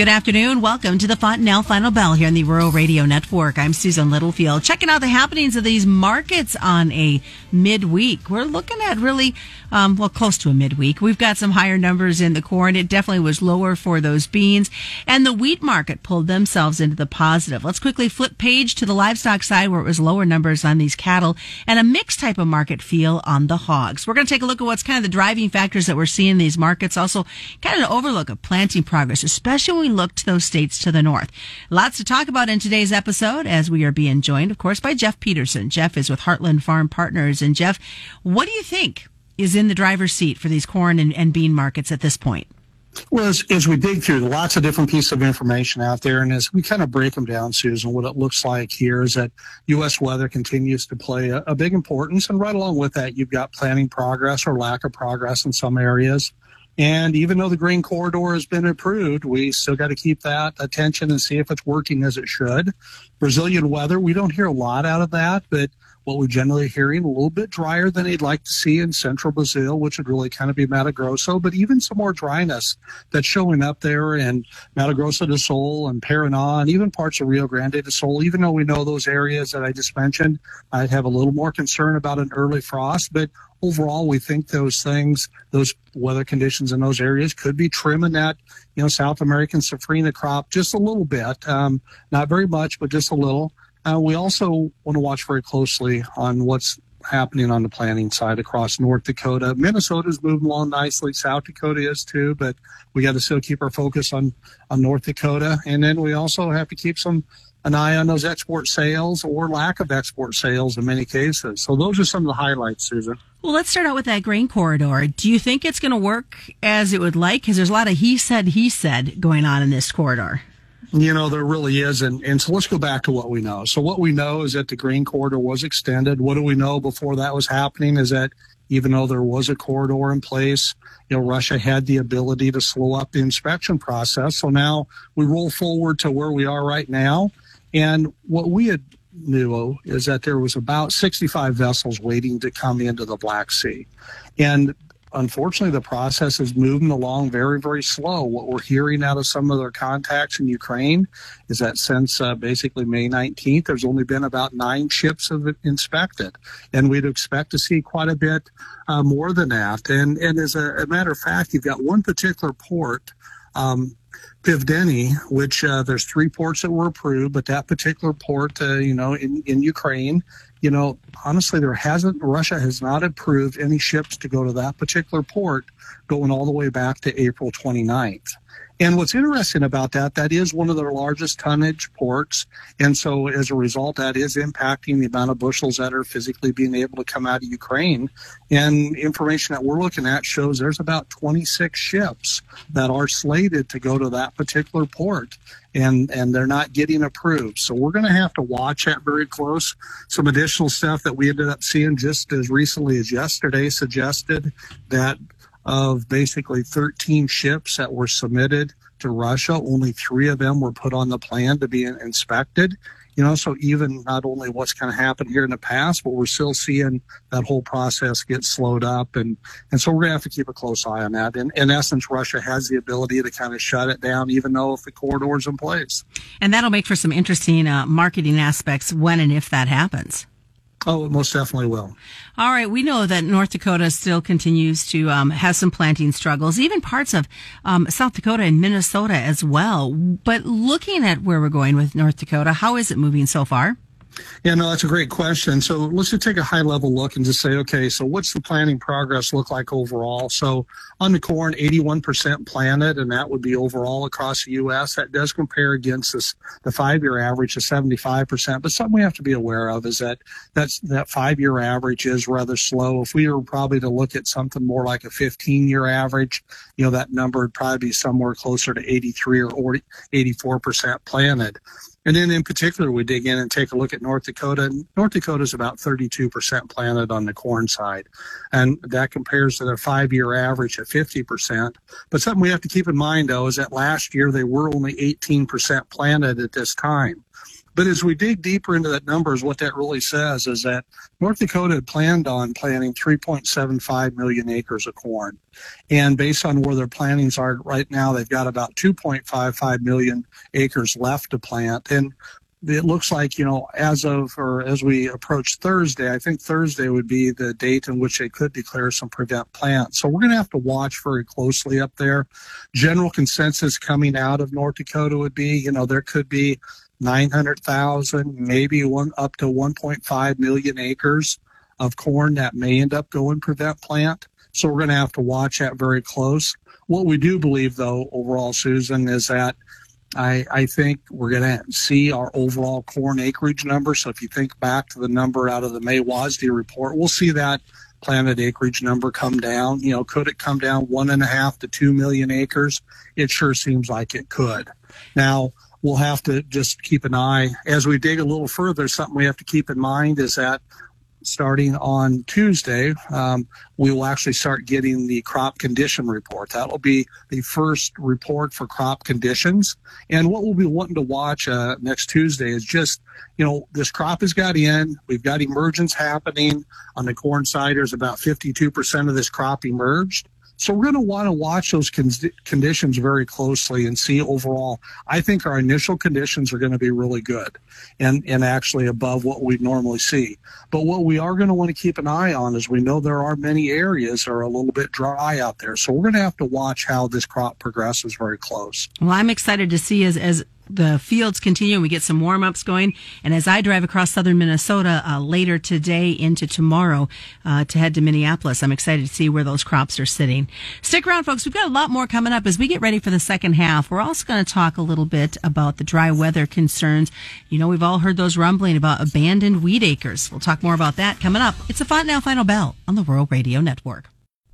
Good afternoon. Welcome to the Fontanelle Final Bell here on the Rural Radio Network. I'm Susan Littlefield. Checking out the happenings of these markets on a midweek. We're looking at really, um, well, close to a midweek. We've got some higher numbers in the corn. It definitely was lower for those beans. And the wheat market pulled themselves into the positive. Let's quickly flip page to the livestock side where it was lower numbers on these cattle and a mixed type of market feel on the hogs. We're going to take a look at what's kind of the driving factors that we're seeing in these markets. Also, kind of an overlook of planting progress, especially when we look to those states to the north. Lots to talk about in today's episode as we are being joined, of course, by Jeff Peterson. Jeff is with Heartland Farm Partners. And Jeff, what do you think is in the driver's seat for these corn and, and bean markets at this point? Well, as, as, we dig through lots of different pieces of information out there, and as we kind of break them down, Susan, what it looks like here is that U.S. weather continues to play a, a big importance. And right along with that, you've got planting progress or lack of progress in some areas. And even though the grain corridor has been approved, we still got to keep that attention and see if it's working as it should. Brazilian weather, we don't hear a lot out of that, but what we're generally hearing a little bit drier than they'd like to see in central Brazil, which would really kind of be Mato Grosso, but even some more dryness that's showing up there in Mato Grosso do Sul and Paraná and even parts of Rio Grande do Sul, even though we know those areas that I just mentioned, I'd have a little more concern about an early frost, but overall, we think those things, those weather conditions in those areas could be trimming that, you know, South American safrinha crop just a little bit. Um, not very much, but just a little. Uh, we also want to watch very closely on what's happening on the planting side across North Dakota. Minnesota's moving along nicely. South Dakota is too, but we got to still keep our focus on, on North Dakota. And then we also have to keep some an eye on those export sales or lack of export sales in many cases. So those are some of the highlights, Susan. Well, let's start out with that grain corridor. Do you think it's going to work as it would like? Because there's a lot of he said, he said going on in this corridor. You know, there really is. And, and so let's go back to what we know. So what we know is that the grain corridor was extended. What do we know before that was happening is that even though there was a corridor in place, you know, Russia had the ability to slow up the inspection process. So now we roll forward to where we are right now. And what we had knew is that there was about 65 vessels waiting to come into the Black Sea. And unfortunately, the process is moving along very, very slow. What we're hearing out of some of their contacts in Ukraine is that since uh, basically May 19th, there's only been about nine ships have inspected, and we'd expect to see quite a bit uh, more than that. And and as a, a, matter of fact, you've got one particular port. Um, Pivdeny, which uh, there's three ports that were approved, but that particular port, uh, you know, in, in Ukraine, you know, honestly, there hasn't, Russia has not approved any ships to go to that particular port going all the way back to April 29th. And what's interesting about that, that is one of their largest tonnage ports. And so as a result, that is impacting the amount of bushels that are physically being able to come out of Ukraine. And information that we're looking at shows there's about 26 ships that are slated to go to that particular port and, and they're not getting approved. So we're going to have to watch that very close. Some additional stuff that we ended up seeing just as recently as yesterday suggested that of basically 13 ships that were submitted to Russia. Only three of them were put on the plan to be inspected. You know, so even not only what's kind of happened here in the past, but we're still seeing that whole process get slowed up. And, and so we're going to have to keep a close eye on that. In, in essence, Russia has the ability to kind of shut it down, even though if the corridor's in place. And that'll make for some interesting uh, marketing aspects when and if that happens. Oh, it most definitely will. All right. We know that North Dakota still continues to um, have some planting struggles, even parts of um, South Dakota and Minnesota as well. But looking at where we're going with North Dakota, how is it moving so far? Yeah, no, that's a great question. So let's just take a high level look and just say, okay, so what's the planting progress look like overall? So on the corn, 81% planted, and that would be overall across the U.S. That does compare against this, the five year average of 75%. But something we have to be aware of is that that's, that five year average is rather slow. If we were probably to look at something more like a 15 year average, you know, that number would probably be somewhere closer to 83 or 84% planted. And then in particular, we dig in and take a look at North Dakota. North Dakota is about 32% planted on the corn side. And that compares to their five year average at 50%. But something we have to keep in mind though is that last year they were only 18% planted at this time. But as we dig deeper into that numbers, what that really says is that North Dakota had planned on planting 3.75 million acres of corn. And based on where their plantings are right now, they've got about 2.55 million acres left to plant. And it looks like you know as of or as we approach Thursday, I think Thursday would be the date in which they could declare some prevent plant. So we're going to have to watch very closely up there. General consensus coming out of North Dakota would be you know there could be 900,000, maybe one up to 1.5 million acres of corn that may end up going prevent plant. So we're going to have to watch that very close. What we do believe, though, overall, Susan, is that I, I think we're going to see our overall corn acreage number. So if you think back to the number out of the May WASDE report, we'll see that planted acreage number come down. You know, could it come down one and a half to two million acres? It sure seems like it could. Now, we'll have to just keep an eye as we dig a little further. Something we have to keep in mind is that starting on Tuesday, um, we will actually start getting the crop condition report. That will be the first report for crop conditions. And what we'll be wanting to watch uh, next Tuesday is just, you know, this crop has got in. We've got emergence happening on the corn side. There's about 52% of this crop emerged. So we're going to want to watch those con- conditions very closely and see overall. I think our initial conditions are going to be really good and, and actually above what we normally see. But what we are going to want to keep an eye on is we know there are many areas that are a little bit dry out there. So we're going to have to watch how this crop progresses very close. Well, I'm excited to see as, as the fields continue and we get some warm ups going. And as I drive across southern Minnesota uh, later today into tomorrow uh, to head to Minneapolis, I'm excited to see where those crops are sitting. Stick around, folks. We've got a lot more coming up as we get ready for the second half. We're also going to talk a little bit about the dry weather concerns. You know, we've all heard those rumbling about abandoned wheat acres. We'll talk more about that coming up. It's a Fontanelle Final Bell on the Rural Radio Network.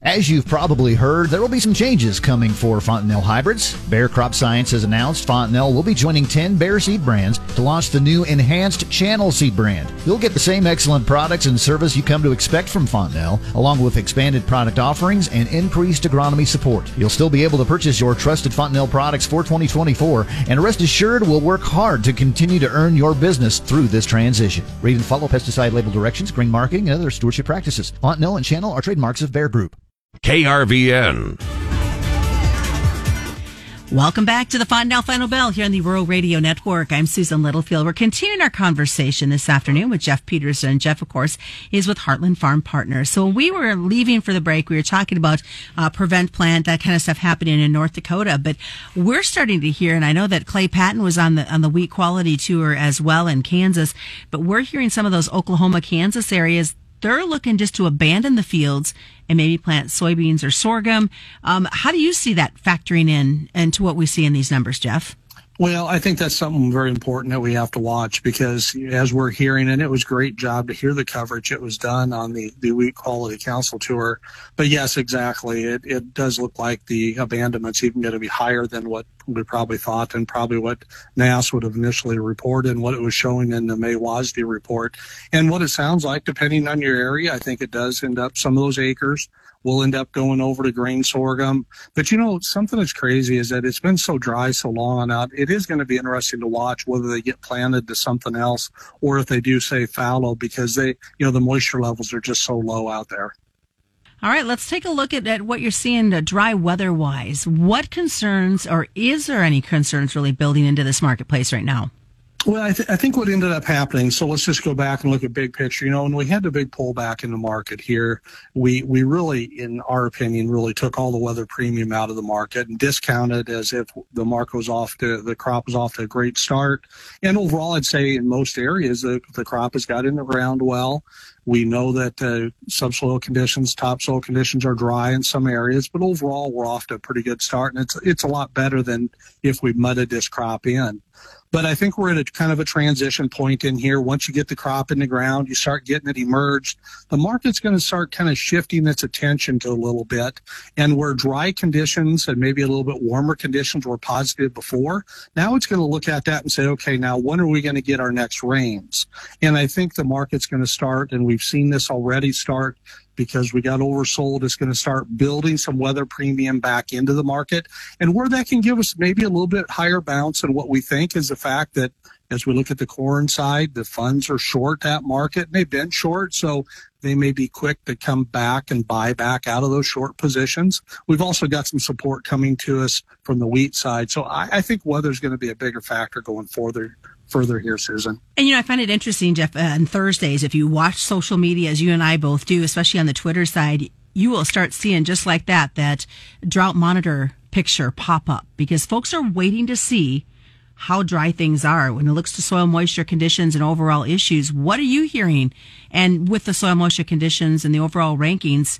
As you've probably heard, there will be some changes coming for Fontanelle hybrids. Bayer Crop Science has announced Fontanelle will be joining 10 Bayer seed brands to launch the new enhanced channel seed brand. You'll get the same excellent products and service you come to expect from Fontanelle, along with expanded product offerings and increased agronomy support. You'll still be able to purchase your trusted Fontanelle products for 2024, and rest assured we'll work hard to continue to earn your business through this transition. Read and follow pesticide label directions, grain marketing, and other stewardship practices. Fontanelle and Channel are trademarks of Bayer Group. KRVN. Welcome back to the Fontanelle Final Bell here on the Rural Radio Network. I'm Susan Littlefield. We're continuing our conversation this afternoon with Jeff Peterson. Jeff, of course, is with Heartland Farm Partners. So when we were leaving for the break, we were talking about uh, prevent plant, that kind of stuff happening in North Dakota. But we're starting to hear, and I know that Clay Patton was on the on the wheat quality tour as well in Kansas. But we're hearing some of those Oklahoma, Kansas areas they're looking just to abandon the fields and maybe plant soybeans or sorghum. Um, how do you see that factoring in into what we see in these numbers, Jeff? Well, I think that's something very important that we have to watch because as we're hearing, and it was great job to hear the coverage it was done on the, the Wheat Quality Council tour. But yes, exactly. It, it does look like the abandonment's even going to be higher than what we probably thought and probably what NASS would have initially reported and what it was showing in the May WASDE report. And what it sounds like, depending on your area, I think it does end up some of those acres will end up going over to grain sorghum. But you know, something that's crazy is that it's been so dry so long out. It is going to be interesting to watch whether they get planted to something else or if they do say fallow because they, you know, the moisture levels are just so low out there. All right, let's take a look at, at what you're seeing uh, dry weather wise. What concerns, or is there any concerns really building into this marketplace right now? Well, I, th- I, think what ended up happening. So let's just go back and look at big picture. You know, when we had the big pullback in the market here, we we really, in our opinion, really took all the weather premium out of the market and discounted as if the market was off to the crop was off to a great start. And overall, I'd say in most areas the the crop has got in the ground well. We know that uh, subsoil conditions, topsoil conditions are dry in some areas, but overall we're off to a pretty good start, and it's it's a lot better than if we mudded this crop in. But I think we're at a kind of a transition point in here. Once you get the crop in the ground, you start getting it emerged. The market's going to start kind of shifting its attention to a little bit. And where dry conditions and maybe a little bit warmer conditions were positive before, now it's going to look at that and say, okay, now when are we going to get our next rains? And I think the market's going to start, and we've seen this already start because we got oversold. It's going to start building some weather premium back into the market. And where that can give us maybe a little bit higher bounce than what we think is the fact that as we look at the corn side, the funds are short that market. and They've been short, so they may be quick to come back and buy back out of those short positions. We've also got some support coming to us from the wheat side. So I, I think weather's going to be a bigger factor going further further here, Susan. And you know, I find it interesting, Jeff, uh, on Thursdays, if you watch social media as you and I both do, especially on the Twitter side, you will start seeing just like that, that drought monitor picture pop up because folks are waiting to see how dry things are when it looks to soil moisture conditions and overall issues. What are you hearing? And with the soil moisture conditions and the overall rankings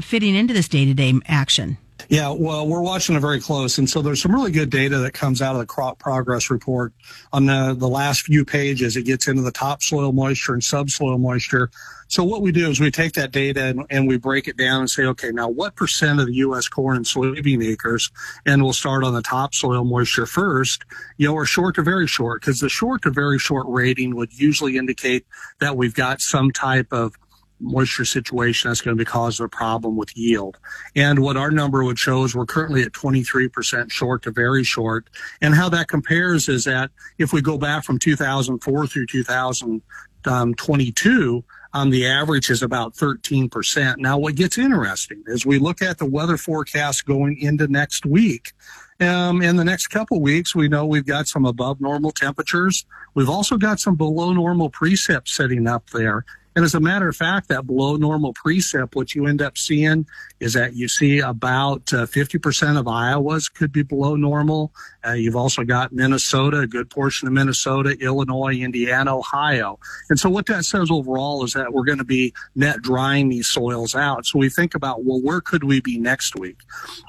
fitting into this day to day action? Yeah, well, we're watching it very close. And so there's some really good data that comes out of the crop progress report. On the, the last few pages, it gets into the topsoil moisture and subsoil moisture. So what we do is we take that data and, and, we break it down and say, okay, now what percent of the U.S. corn and soybean acres, and we'll start on the topsoil moisture first, you know, are short to very short, because the short to very short rating would usually indicate that we've got some type of moisture situation that's going to be causing a problem with yield. And what our number would show is we're currently at 23% short to very short. And how that compares is that if we go back from 2004 through 2022, um, the average is about 13%. Now, what gets interesting is we look at the weather forecast going into next week. Um, in the next couple weeks, we know we've got some above normal temperatures. We've also got some below normal precip setting up there. And as a matter of fact, that below normal precip, what you end up seeing is that you see about uh, 50% of Iowa's could be below normal. Uh, you've also got Minnesota, a good portion of Minnesota, Illinois, Indiana, Ohio. And so what that says overall is that we're going to be net drying these soils out. So we think about, well, where could we be next week?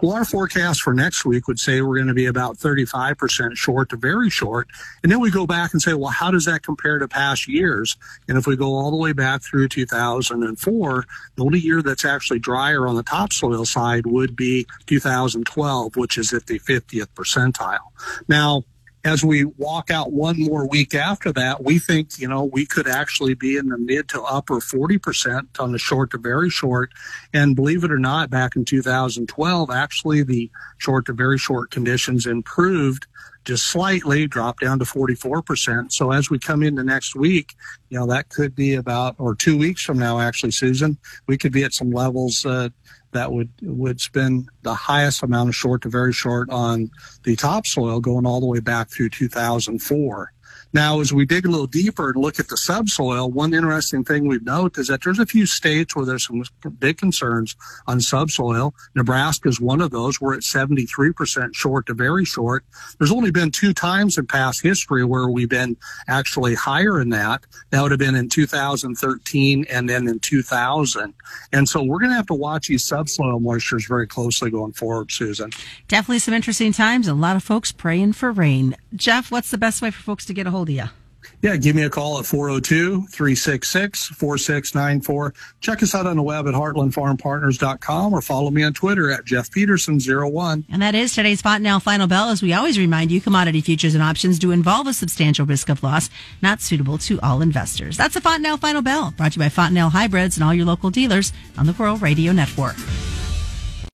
Well, our forecast for next week would say we're going to be about 35% short to very short. And then we go back and say, well, how does that compare to past years? And if we go all the way back through 2004, the only year that's actually drier on the topsoil side would be 2012, which is at the 50th percentile. Now, as we walk out one more week after that, we think, you know, we could actually be in the mid to upper 40% on the short to very short. And believe it or not, back in 2012, actually the short to very short conditions improved just slightly, dropped down to 44%. So as we come into next week, you know, that could be about, or two weeks from now, actually, Susan, we could be at some levels uh, that would would spend the highest amount of short to very short on the topsoil going all the way back through 2004. Now, as we dig a little deeper and look at the subsoil, one interesting thing we've noted is that there's a few states where there's some big concerns on subsoil. Nebraska is one of those. We're at 73% short to very short. There's only been two times in past history where we've been actually higher than that. That would have been in 2013 and then in 2000. And so we're going to have to watch these subsoil moistures very closely going forward, Susan. Definitely some interesting times. A lot of folks praying for rain. Jeff, what's the best way for folks to get a hold of you? Yeah, give me a call at 402 366 4694. Check us out on the web at heartlandfarmpartners.com or follow me on Twitter at Jeff Peterson01. And that is today's Fontanelle Final Bell. As we always remind you, commodity futures and options do involve a substantial risk of loss, not suitable to all investors. That's the Fontanelle Final Bell, brought to you by Fontanelle Hybrids and all your local dealers on the Rural Radio Network.